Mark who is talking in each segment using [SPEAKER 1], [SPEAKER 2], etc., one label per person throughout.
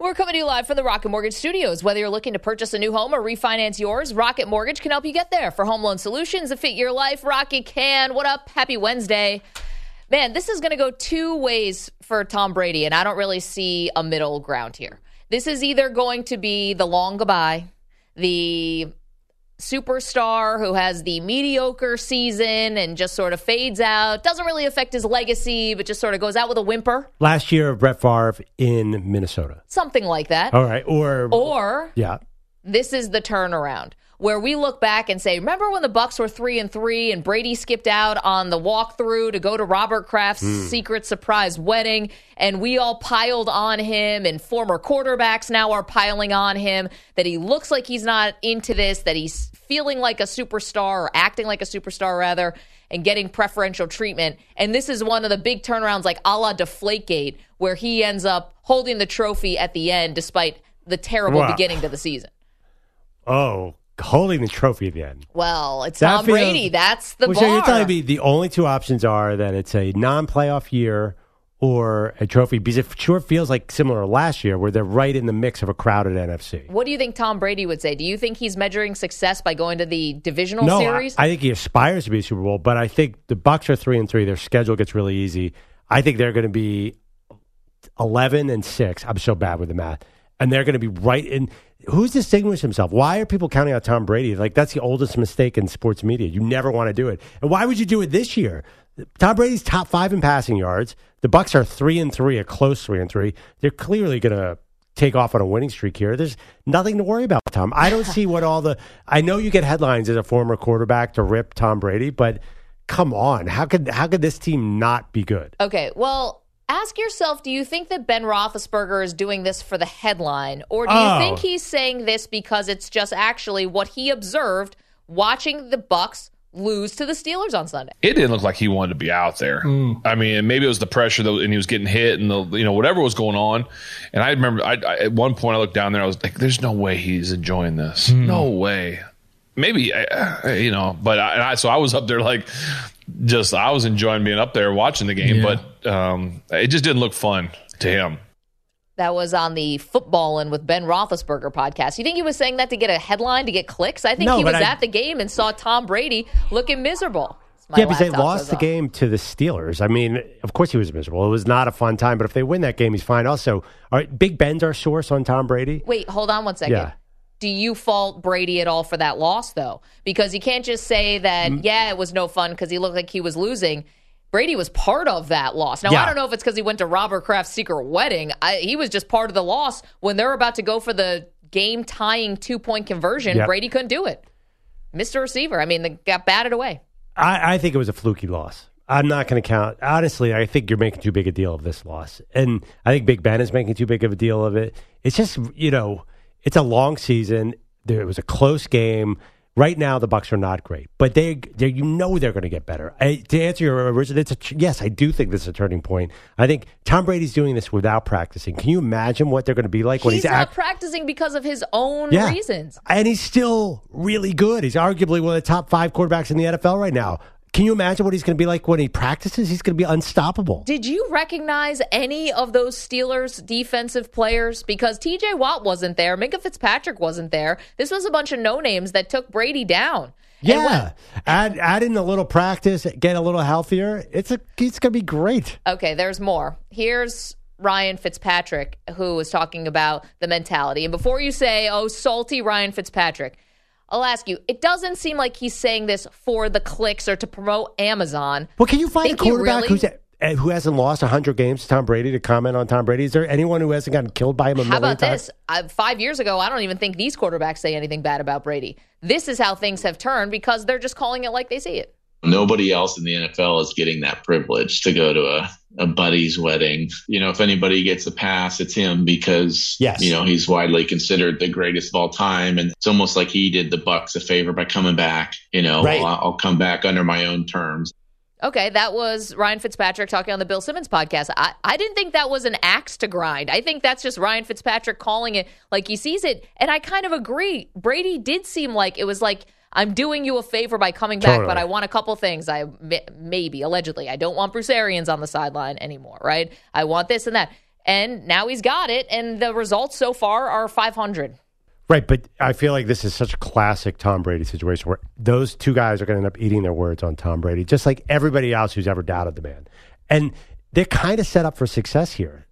[SPEAKER 1] We're coming to you live from the Rocket Mortgage Studios. Whether you're looking to purchase a new home or refinance yours, Rocket Mortgage can help you get there. For home loan solutions that fit your life, Rocket can. What up? Happy Wednesday. Man, this is going to go two ways for Tom Brady, and I don't really see a middle ground here. This is either going to be the long goodbye, the superstar who has the mediocre season and just sort of fades out, doesn't really affect his legacy, but just sort of goes out with a whimper.
[SPEAKER 2] Last year, of Brett Favre in Minnesota.
[SPEAKER 1] Something like that.
[SPEAKER 2] All right, or
[SPEAKER 1] Or
[SPEAKER 2] yeah,
[SPEAKER 1] this is the turnaround where we look back and say, remember when the Bucs were three and three and Brady skipped out on the walkthrough to go to Robert Kraft's hmm. secret surprise wedding, and we all piled on him, and former quarterbacks now are piling on him that he looks like he's not into this, that he's feeling like a superstar or acting like a superstar rather, and getting preferential treatment. And this is one of the big turnarounds, like a la Deflategate, where he ends up holding the trophy at the end despite the terrible
[SPEAKER 2] Wow.
[SPEAKER 1] beginning to the season.
[SPEAKER 2] Oh, holding the trophy at the end.
[SPEAKER 1] Well, it's
[SPEAKER 2] That
[SPEAKER 1] Tom
[SPEAKER 2] feels-
[SPEAKER 1] Brady. That's the
[SPEAKER 2] Well,
[SPEAKER 1] bar.
[SPEAKER 2] you're telling me the only two options are that it's a non-playoff year or a trophy because it sure feels like similar to last year where they're right in the mix of a crowded NFC.
[SPEAKER 1] what do you think Tom Brady would say? Do you think he's measuring success by going to the divisional
[SPEAKER 2] no, I,
[SPEAKER 1] series?
[SPEAKER 2] I think he aspires to be a Super Bowl, but I think the Bucs are three and three. Their schedule gets really easy. I think they're going to be eleven and six. I'm so bad with the math, and they're going to be right in. Who's distinguished himself? Why are people counting out Tom Brady? Like that's the oldest mistake in sports media. You never want to do it, and why would you do it this year? Tom Brady's top five in passing yards. The Bucs are three and three, a close three and three. They're clearly going to take off on a winning streak here. There's nothing to worry about, Tom. I don't see what all the. I know you get headlines as a former quarterback to rip Tom Brady, but come on, how could how could this team not be good?
[SPEAKER 1] okay, well, ask yourself: Do you think that Ben Roethlisberger is doing this for the headline, or do you
[SPEAKER 2] Oh.
[SPEAKER 1] think he's saying this because it's just actually what he observed watching the Bucs lose to the Steelers on Sunday?
[SPEAKER 3] it didn't look like he wanted to be out there. Mm. I mean, maybe it was the pressure though, and he was getting hit, and the you know whatever was going on. And I remember I, I, at one point I looked down there, I was like, "There's no way he's enjoying this. Hmm. No way." Maybe uh, you know, but I, and I so I was up there like just I was enjoying being up there watching the game,
[SPEAKER 4] Yeah.
[SPEAKER 3] but um, it just didn't look fun to him.
[SPEAKER 1] That was on the Footbahlin with Ben Roethlisberger podcast. You think he was saying that to get a headline, to get clicks? I think
[SPEAKER 2] No,
[SPEAKER 1] he was
[SPEAKER 2] I-
[SPEAKER 1] at the game and saw Tom Brady looking miserable. My
[SPEAKER 2] yeah, because they lost the
[SPEAKER 1] off.
[SPEAKER 2] game to the Steelers. I mean, of course he was miserable. It was not a fun time, but if they win that game, he's fine. Also, all right, Big Ben's our source on Tom Brady.
[SPEAKER 1] Wait, hold on one second.
[SPEAKER 2] Yeah.
[SPEAKER 1] Do you fault Brady at all for that loss, though? Because you can't just say that,
[SPEAKER 2] Mm.
[SPEAKER 1] yeah, it was no fun because he looked like he was losing. Brady was part of that loss. Now,
[SPEAKER 2] Yeah.
[SPEAKER 1] I don't know if it's because he went to Robert Kraft's secret wedding. I, he was just part of the loss. When they're about to go for the game tying two point conversion,
[SPEAKER 2] Yep.
[SPEAKER 1] Brady couldn't do it. Missed a receiver. I mean, they got batted away.
[SPEAKER 2] I, I think it was a fluky loss. I'm not going to count. Honestly, I think you're making too big a deal of this loss. And I think Big Ben is making too big of a deal of it. It's just, you know, it's a long season. There, it was a close game. Right now, the Bucks are not great, but they, they you know, they're going to get better. I, to answer your original, it's a, yes, I do think this is a turning point. I think Tom Brady's doing this without practicing. Can you imagine what they're going to be like when
[SPEAKER 1] He's
[SPEAKER 2] he's,
[SPEAKER 1] not
[SPEAKER 2] act-
[SPEAKER 1] practicing because of his own
[SPEAKER 2] Yeah.
[SPEAKER 1] reasons.
[SPEAKER 2] And he's still really good. He's arguably one of the top five quarterbacks in the NFL right now. Can you imagine what he's going to be like when he practices? He's going to be unstoppable.
[SPEAKER 1] Did you recognize any of those Steelers defensive players? Because TJ Watt wasn't there, Minkah Fitzpatrick wasn't there. This was a bunch of no names that took Brady down.
[SPEAKER 2] Yeah, add add in a little practice, get a little healthier. It's a it's going to be great.
[SPEAKER 1] okay, there's more. Here's Ryan Fitzpatrick who was talking about the mentality. And before you say, "Oh, salty Ryan Fitzpatrick," I'll ask you. It doesn't seem like he's saying this for the clicks or to promote Amazon.
[SPEAKER 2] Well, can you find
[SPEAKER 1] Think
[SPEAKER 2] a quarterback
[SPEAKER 1] really-
[SPEAKER 2] who's uh, who hasn't lost hundred games to Tom Brady to comment on Tom Brady? Is there anyone who hasn't gotten killed by him a
[SPEAKER 1] How
[SPEAKER 2] million
[SPEAKER 1] about this? I, five years ago, I don't even think these quarterbacks say anything bad about Brady. This is how things have turned because they're just calling it like they see it.
[SPEAKER 4] Nobody else in the NFL is getting that privilege to go to a, a buddy's wedding. You know, if anybody gets a pass, it's him because
[SPEAKER 2] Yes.
[SPEAKER 4] you know he's widely considered the greatest of all time, and it's almost like he did the Bucs a favor by coming back. You know,
[SPEAKER 2] Right.
[SPEAKER 4] I'll, I'll come back under my own terms.
[SPEAKER 1] Okay, that was Ryan Fitzpatrick talking on the Bill Simmons podcast. I, I didn't think that was an axe to grind. I think that's just Ryan Fitzpatrick calling it like he sees it. And I kind of agree. Brady did seem like it was like, I'm doing you a favor by coming back,
[SPEAKER 2] Totally.
[SPEAKER 1] but I want a couple things. I maybe, allegedly, I don't want Bruce Arians on the sideline anymore, right? I want this and that. And now he's got it. And the results so far are 500.
[SPEAKER 2] Right, but I feel like this is such a classic Tom Brady situation where those two guys are going to end up eating their words on Tom Brady, just like everybody else who's ever doubted the man. And they're kind of set up for success here.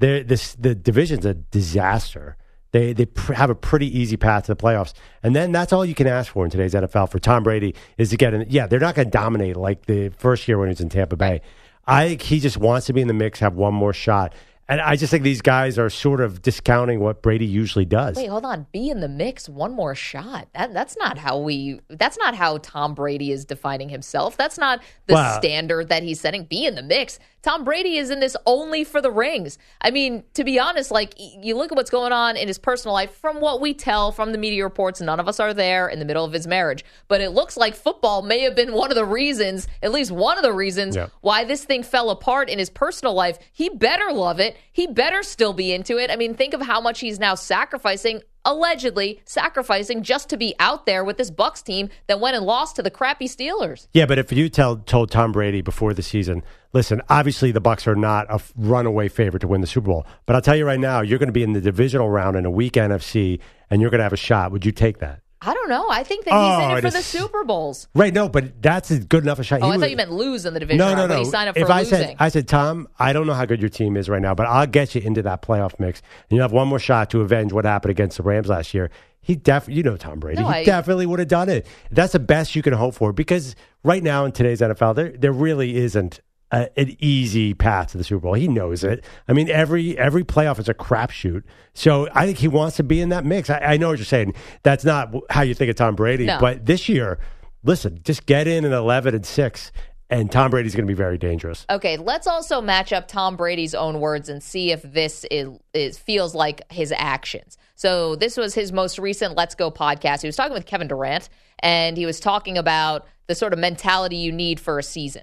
[SPEAKER 2] They're, this the division's a disaster. They they pr- have a pretty easy path to the playoffs, and then that's all you can ask for in today's NFL for Tom Brady is to get in. Yeah, they're not going to dominate like the first year when he was in Tampa Bay. I think he just wants to be in the mix, have one more shot, and I just think these guys are sort of discounting what Brady usually does.
[SPEAKER 1] Wait, hold on. Be in the mix. One more shot. That that's not how we. That's not how Tom Brady is defining himself. That's not the standard that he's setting. Be in the mix. Tom Brady is in this only for the rings. I mean, to be honest, like you look at what's going on in his personal life. From what we tell from the media reports, none of us are there in the middle of his marriage. But it looks like football may have been one of the reasons, at least one of the reasons,
[SPEAKER 2] Yeah.
[SPEAKER 1] why this thing fell apart in his personal life. He better love it. He better still be into it. I mean, think of how much he's now sacrificing, allegedly sacrificing just to be out there with this Bucs team that went and lost to the crappy Steelers.
[SPEAKER 2] Yeah, but if you tell told Tom Brady before the season, listen, obviously the Bucks are not a runaway favorite to win the Super Bowl, but I'll tell you right now, you're going to be in the divisional round in a weak NFC, and you're going to have a shot. Would you take that?
[SPEAKER 1] I don't know. I think that he's
[SPEAKER 2] Oh,
[SPEAKER 1] in it for the Super Bowls.
[SPEAKER 2] Right? No, but that's as good enough a shot.
[SPEAKER 1] Oh,
[SPEAKER 2] He
[SPEAKER 1] I
[SPEAKER 2] was-
[SPEAKER 1] thought you meant lose in the division.
[SPEAKER 2] No, no, no.
[SPEAKER 1] He signed up
[SPEAKER 2] if
[SPEAKER 1] for
[SPEAKER 2] I
[SPEAKER 1] losing.
[SPEAKER 2] said, I said, Tom, I don't know how good your team is right now, but I'll get you into that playoff mix, and you have one more shot to avenge what happened against the Rams last year. He definitely, you know, Tom Brady,
[SPEAKER 1] No,
[SPEAKER 2] he
[SPEAKER 1] I-
[SPEAKER 2] definitely would have done it. That's the best you can hope for because right now in today's NFL, there there really isn't a, an easy path to the Super Bowl. He knows it. I mean, every every playoff is a crapshoot. So I think he wants to be in that mix. I, I know what you're saying. That's not how you think of Tom Brady,
[SPEAKER 1] No.
[SPEAKER 2] but this year, listen, just get in at 11 and six, and Tom Brady's going to be very dangerous.
[SPEAKER 1] Okay, let's also match up Tom Brady's own words and see if this is, is feels like his actions. So this was his most recent Let's Go podcast. He was talking with Kevin Durant, and he was talking about the sort of mentality you need for a season.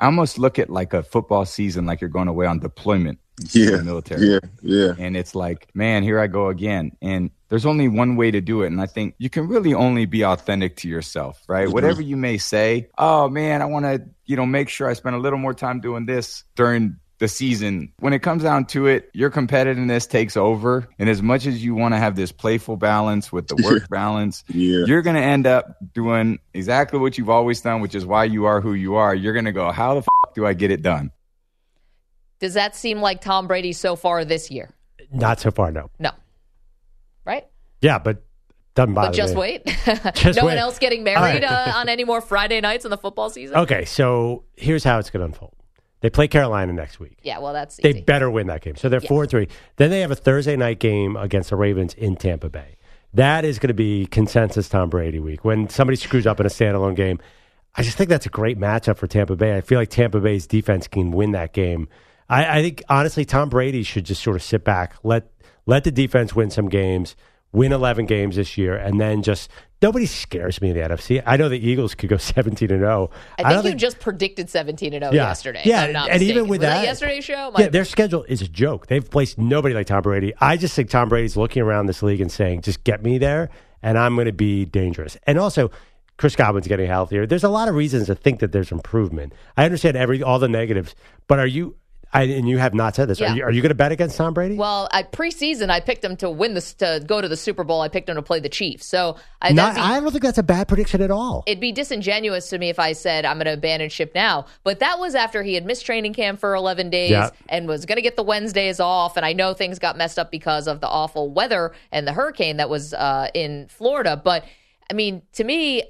[SPEAKER 5] I almost look at like a football season like you're going away on deployment in
[SPEAKER 6] Yeah,
[SPEAKER 5] the military.
[SPEAKER 6] yeah, yeah.
[SPEAKER 5] And it's like, man, here I go again. And there's only one way to do it. And I think you can really only be authentic to yourself, right?
[SPEAKER 6] Mhm.
[SPEAKER 5] Whatever you may say, oh man, I want to, you know, make sure I spend a little more time doing this during the season. When it comes down to it, your competitiveness takes over. And as much as you want to have this playful balance with the work balance,
[SPEAKER 6] Yeah.
[SPEAKER 5] you're going to end up doing exactly what you've always done, which is why you are who you are. You're going to go, how the f- do I get it done?
[SPEAKER 1] Does that seem like Tom Brady so far this year?
[SPEAKER 2] Not so far, no.
[SPEAKER 1] No. Right?
[SPEAKER 2] Yeah, but doesn't bother
[SPEAKER 1] But just
[SPEAKER 2] me.
[SPEAKER 1] wait.
[SPEAKER 2] Just
[SPEAKER 1] no
[SPEAKER 2] wait.
[SPEAKER 1] one else getting married
[SPEAKER 2] right.
[SPEAKER 1] uh, on any more Friday nights in the football season?
[SPEAKER 2] Okay, so here's how it's going to unfold. They play Carolina next week.
[SPEAKER 1] Yeah, well, that's
[SPEAKER 2] They
[SPEAKER 1] easy.
[SPEAKER 2] better win that game. So they're four three. Then they have a Thursday night game against the Ravens in Tampa Bay. That is going to be consensus Tom Brady week. When somebody screws up in a standalone game, I just think that's a great matchup for Tampa Bay. I feel like Tampa Bay's defense can win that game. I, I think honestly, Tom Brady should just sort of sit back, let let the defense win some games, win eleven games this year, and then just nobody scares me in the NFC. I know the Eagles could go seventeen and zero.
[SPEAKER 1] I
[SPEAKER 2] don't
[SPEAKER 1] think you just predicted 17 and 0
[SPEAKER 2] Yeah.
[SPEAKER 1] yesterday.
[SPEAKER 2] Yeah,
[SPEAKER 1] if I'm not
[SPEAKER 2] and even with
[SPEAKER 1] Was
[SPEAKER 2] that-
[SPEAKER 1] yesterday's show,
[SPEAKER 2] Yeah, their schedule is a joke. They've placed nobody like Tom Brady. I just think Tom Brady's looking around this league and saying, just get me there, and I'm going to be dangerous. And also, Chris Godwin's getting healthier. There's a lot of reasons to think that there's improvement. I understand every all the negatives, but are you? I, and you have not said this.
[SPEAKER 1] Yeah.
[SPEAKER 2] Are you, you going to bet against Tom Brady?
[SPEAKER 1] Well, at preseason, I picked him to win this to go to the Super Bowl. I picked him to play the Chiefs. So I,
[SPEAKER 2] Not,
[SPEAKER 1] be-
[SPEAKER 2] I don't think that's a bad prediction at all.
[SPEAKER 1] it'd be disingenuous to me if I said I'm going to abandon ship now. But that was after he had missed training camp for 11 days
[SPEAKER 2] Yeah.
[SPEAKER 1] and was going to get the Wednesdays off. And I know things got messed up because of the awful weather and the hurricane that was uh, in Florida. But I mean, to me,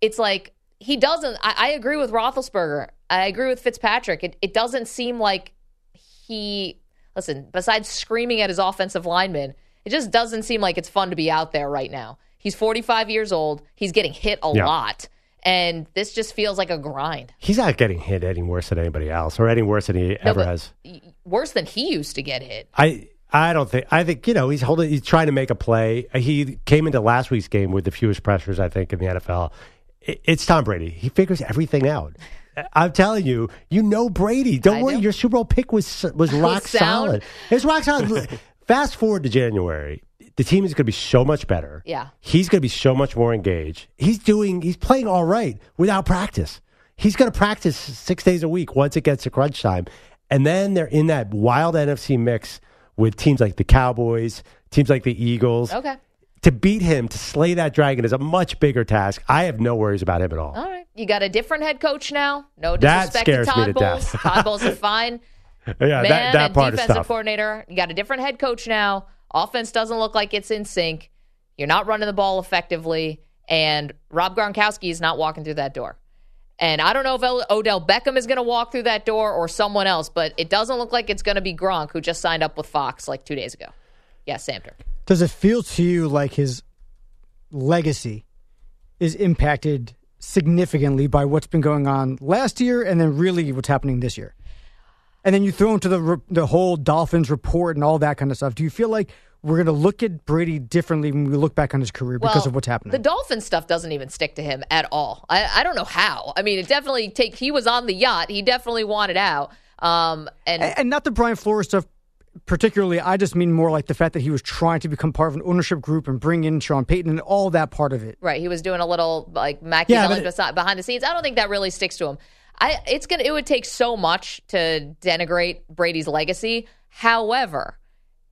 [SPEAKER 1] it's like he doesn't. I, I agree with Roethlisberger. I agree with Fitzpatrick. It, it doesn't seem like he listen. Besides screaming at his offensive lineman, it just doesn't seem like it's fun to be out there right now. He's 45 years old. He's getting hit a
[SPEAKER 2] Yeah.
[SPEAKER 1] lot, and this just feels like a grind.
[SPEAKER 2] He's not getting hit any worse than anybody else, or any worse than he ever
[SPEAKER 1] but-
[SPEAKER 2] has.
[SPEAKER 1] Worse than he used to get hit.
[SPEAKER 2] I I don't think I think you know he's holding he's trying to make a play. He came into last week's game with the fewest pressures I think in the NFL. It- It's Tom Brady. He figures everything out. I'm telling you, you know Brady. Don't
[SPEAKER 1] I
[SPEAKER 2] worry,
[SPEAKER 1] do.
[SPEAKER 2] your Super Bowl pick was was rock solid. It's rock solid. Fast forward to January, the team is going to be so much better.
[SPEAKER 1] Yeah.
[SPEAKER 2] he's going to be so much more engaged. He's doing he's playing all right without practice. He's going to practice six days a week once it gets to crunch time, and then they're in that wild NFC mix with teams like the Cowboys, teams like the Eagles.
[SPEAKER 1] Okay.
[SPEAKER 2] To beat him, to slay that dragon is a much bigger task. I have no worries about him at all.
[SPEAKER 1] All right. You got a different head coach now. No
[SPEAKER 2] That
[SPEAKER 1] disrespect
[SPEAKER 2] scares
[SPEAKER 1] to
[SPEAKER 2] me
[SPEAKER 1] Todd
[SPEAKER 2] to
[SPEAKER 1] Bowles.
[SPEAKER 2] death.
[SPEAKER 1] Todd Bowles is fine.
[SPEAKER 2] yeah,
[SPEAKER 1] Man
[SPEAKER 2] that, that
[SPEAKER 1] and
[SPEAKER 2] part is
[SPEAKER 1] defensive
[SPEAKER 2] tough.
[SPEAKER 1] coordinator. You got a different head coach now. Offense doesn't look like it's in sync. You're not running the ball effectively, and Rob Gronkowski is not walking through that door. And I don't know if El- Odell Beckham is going to walk through that door or someone else, but it doesn't look like it's going to be Gronk, who just signed up with Fox like two days ago. Yes, Sam Turk.
[SPEAKER 6] Does it feel to you like his legacy is impacted significantly by what's been going on last year and then really what's happening this year? And then you throw into the the whole Dolphins report and all that kind of stuff. Do you feel like we're going to look at Brady differently when we look back on his career because
[SPEAKER 1] Well,
[SPEAKER 6] of what's happening?
[SPEAKER 1] The Dolphin stuff doesn't even stick to him at all. I, I don't know how. I mean, it definitely take. He was on the yacht. He definitely wanted out. Um, and
[SPEAKER 6] and, and not the Brian Flores stuff particularly. I just mean more like the fact that he was trying to become part of an ownership group and bring in Sean Payton and all that part of it.
[SPEAKER 1] Right, he was doing a little like
[SPEAKER 6] Yeah,
[SPEAKER 1] Machiavelli
[SPEAKER 6] but-
[SPEAKER 1] besi- behind the scenes. I don't think that really sticks to him. I it's gonna it would take so much to denigrate Brady's legacy. However,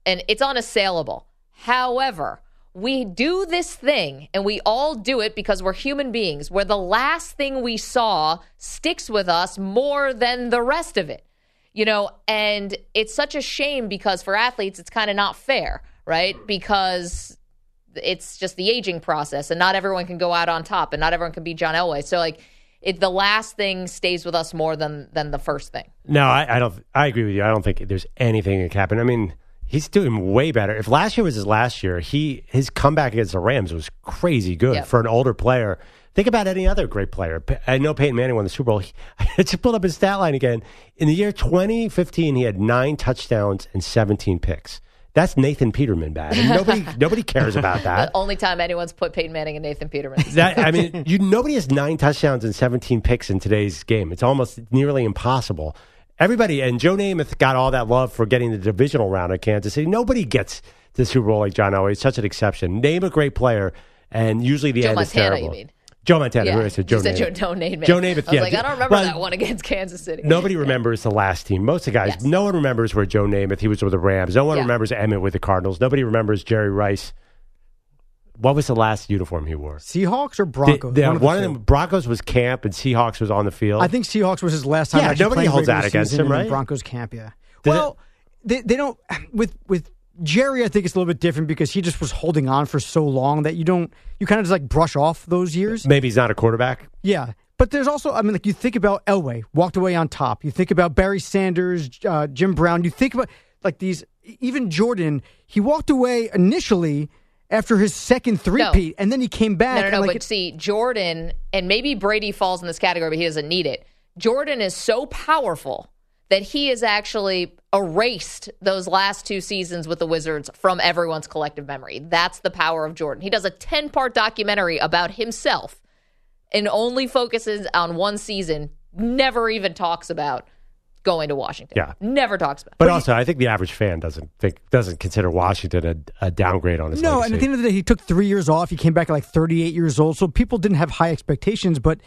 [SPEAKER 1] and it's unassailable. However, we do this thing and we all do it because we're human beings where the last thing we saw sticks with us more than the rest of it. You know, and it's such a shame because for athletes it's kind of not fair, right? Because it's just the aging process and not everyone can go out on top and not everyone can be John Elway. So like it, the last thing stays with us more than than the first thing.
[SPEAKER 2] No, I, I don't. I agree with you. I don't think there's anything that can happen. I mean, he's doing way better. If last year was his last year, he his comeback against the Rams was crazy good
[SPEAKER 1] Yep.
[SPEAKER 2] for an older player. Think about any other great player. I know Peyton Manning won the Super Bowl. He, I just pulled up his stat line again. In the year 2015, he had nine touchdowns and 17 picks. That's Nathan Peterman bad. And nobody nobody cares about that.
[SPEAKER 1] The only time anyone's put Peyton Manning and Nathan Peterman.
[SPEAKER 2] That I mean, you nobody has nine touchdowns and seventeen picks in today's game. It's almost nearly impossible. Everybody and Joe Namath got all that love for getting the divisional round at Kansas City. Nobody gets the Super Bowl like John Elway. He's such an exception. Name a great player, and usually the
[SPEAKER 1] Joe
[SPEAKER 2] end
[SPEAKER 1] Montana,
[SPEAKER 2] is terrible.
[SPEAKER 1] you mean?
[SPEAKER 2] Joe Montana.
[SPEAKER 1] yeah,
[SPEAKER 2] who I said Joe
[SPEAKER 1] you said
[SPEAKER 2] Namath.
[SPEAKER 1] Joe, Joe Namath.
[SPEAKER 2] Joe Namath,
[SPEAKER 1] I was
[SPEAKER 2] yeah.
[SPEAKER 1] like, I don't remember
[SPEAKER 2] Well,
[SPEAKER 1] that one against Kansas City.
[SPEAKER 2] Nobody remembers the last team. Most of the guys,
[SPEAKER 1] Yes.
[SPEAKER 2] no one remembers where Joe Namath. He was with the Rams. No one
[SPEAKER 1] Yeah.
[SPEAKER 2] remembers Emmitt with the Cardinals. Nobody remembers Jerry Rice. What was the last uniform he wore?
[SPEAKER 6] Seahawks or Broncos?
[SPEAKER 2] the-
[SPEAKER 6] One of the
[SPEAKER 2] one of them, Broncos was camp and Seahawks was on the field.
[SPEAKER 6] I think Seahawks was his last time.
[SPEAKER 2] Yeah,
[SPEAKER 6] actually
[SPEAKER 2] nobody
[SPEAKER 6] playing
[SPEAKER 2] holds
[SPEAKER 6] regular
[SPEAKER 2] that against
[SPEAKER 6] season
[SPEAKER 2] him,
[SPEAKER 6] in
[SPEAKER 2] right?
[SPEAKER 6] Broncos camp, yeah.
[SPEAKER 2] Did
[SPEAKER 6] well, they, they don't with with Jerry. I think it's a little bit different because he just was holding on for so long that you don't you kind of just like brush off those years.
[SPEAKER 2] Maybe he's not a quarterback.
[SPEAKER 6] Yeah. But there's also, I mean, like you think about Elway, walked away on top. You think about Barry Sanders, uh, Jim Brown. You think about like these, even Jordan, he walked away initially after his second three-peat, and then he came back.
[SPEAKER 1] No, no,
[SPEAKER 6] and,
[SPEAKER 1] no.
[SPEAKER 6] like,
[SPEAKER 1] but
[SPEAKER 6] it-
[SPEAKER 1] see, Jordan, and maybe Brady falls in this category, but he doesn't need it. Jordan is so powerful that he has actually erased those last two seasons with the Wizards from everyone's collective memory. That's the power of Jordan. He does a 10 part documentary about himself and only focuses on one season, never even talks about going to Washington.
[SPEAKER 2] Yeah.
[SPEAKER 1] Never talks about
[SPEAKER 2] But also, I think the average fan doesn't think doesn't consider Washington a, a downgrade on his
[SPEAKER 6] no,
[SPEAKER 2] legacy.
[SPEAKER 6] and at the end of the day, he took three years off. He came back at like 38 years old, so people didn't have high expectations. But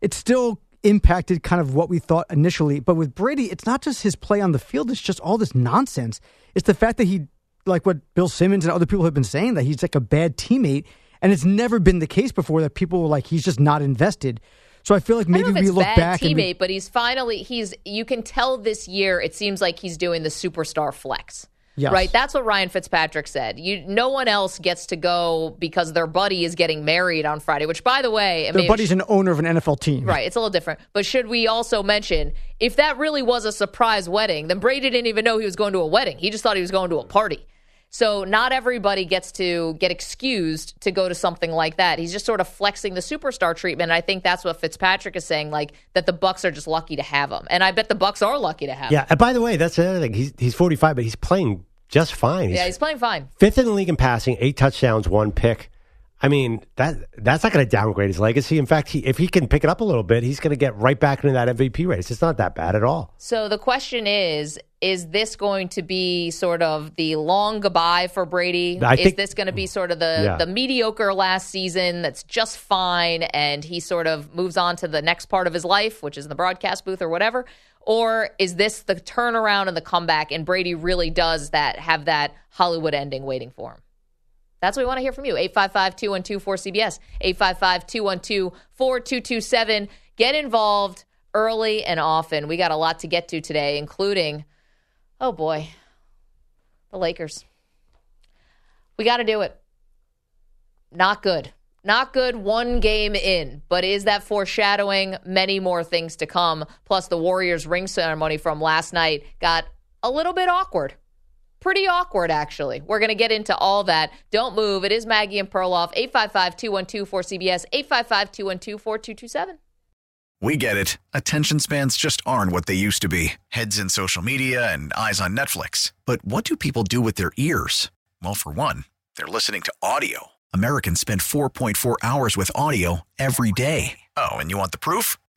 [SPEAKER 6] it's still, impacted kind of what we thought initially. But with Brady, it's not just his play on the field, it's just all this nonsense. It's the fact that he, like what Bill Simmons and other people have been saying, that he's like a bad teammate. And it's never been the case before that people were like, he's just not invested. So I feel like maybe we look
[SPEAKER 1] bad
[SPEAKER 6] back
[SPEAKER 1] teammate,
[SPEAKER 6] we,
[SPEAKER 1] but he's finally he's you can tell this year it seems like he's doing the superstar flex.
[SPEAKER 6] Yes.
[SPEAKER 1] Right? That's what Ryan Fitzpatrick said. You no one else gets to go because their buddy is getting married on Friday, which by the way,
[SPEAKER 6] their buddy's an owner of an NFL team.
[SPEAKER 1] Right, it's a little different. But should we also mention if that really was a surprise wedding, then Brady didn't even know he was going to a wedding. He just thought he was going to a party. So not everybody gets to get excused to go to something like that. He's just sort of flexing the superstar treatment. And I think that's what Fitzpatrick is saying, like that the Bucs are just lucky to have him. And I bet the Bucs are lucky to have him.
[SPEAKER 2] Yeah. And by the way, that's the other thing. He's he's 45, but he's playing just fine. He's
[SPEAKER 1] Yeah, he's playing fine.
[SPEAKER 2] fifth in the league in passing, eight touchdowns, one pick. I mean that that's not going to downgrade his legacy. In fact, he, if he can pick it up a little bit, he's going to get right back into that MVP race. It's not that bad at all.
[SPEAKER 1] So the question is is this going to be sort of the long goodbye for Brady?
[SPEAKER 2] I
[SPEAKER 1] is
[SPEAKER 2] think-
[SPEAKER 1] this going to be sort of the
[SPEAKER 2] Yeah.
[SPEAKER 1] the mediocre last season that's just fine and he sort of moves on to the next part of his life, which is in the broadcast booth or whatever? Or is this the turnaround and the comeback and Brady really does that have that Hollywood ending waiting for him? That's what we want to hear from you. 855 212 4CBS, 855 212 4227. Get involved early and often. We got a lot to get to today, including, oh boy, the Lakers. We got to do it. Not good. Not good one game in, but is that foreshadowing many more things to come? Plus, the Warriors ring ceremony from last night got a little bit awkward pretty awkward, actually. We're going to get into all that. Don't move. It is Maggie and Perloff, 855 212 4CBS, 855 212 4227.
[SPEAKER 7] We get it. Attention spans just aren't what they used to be heads in social media and eyes on Netflix. But what do people do with their ears? Well, for one, they're listening to audio. Americans spend 4.4 hours with audio every day. Oh, and you want the proof?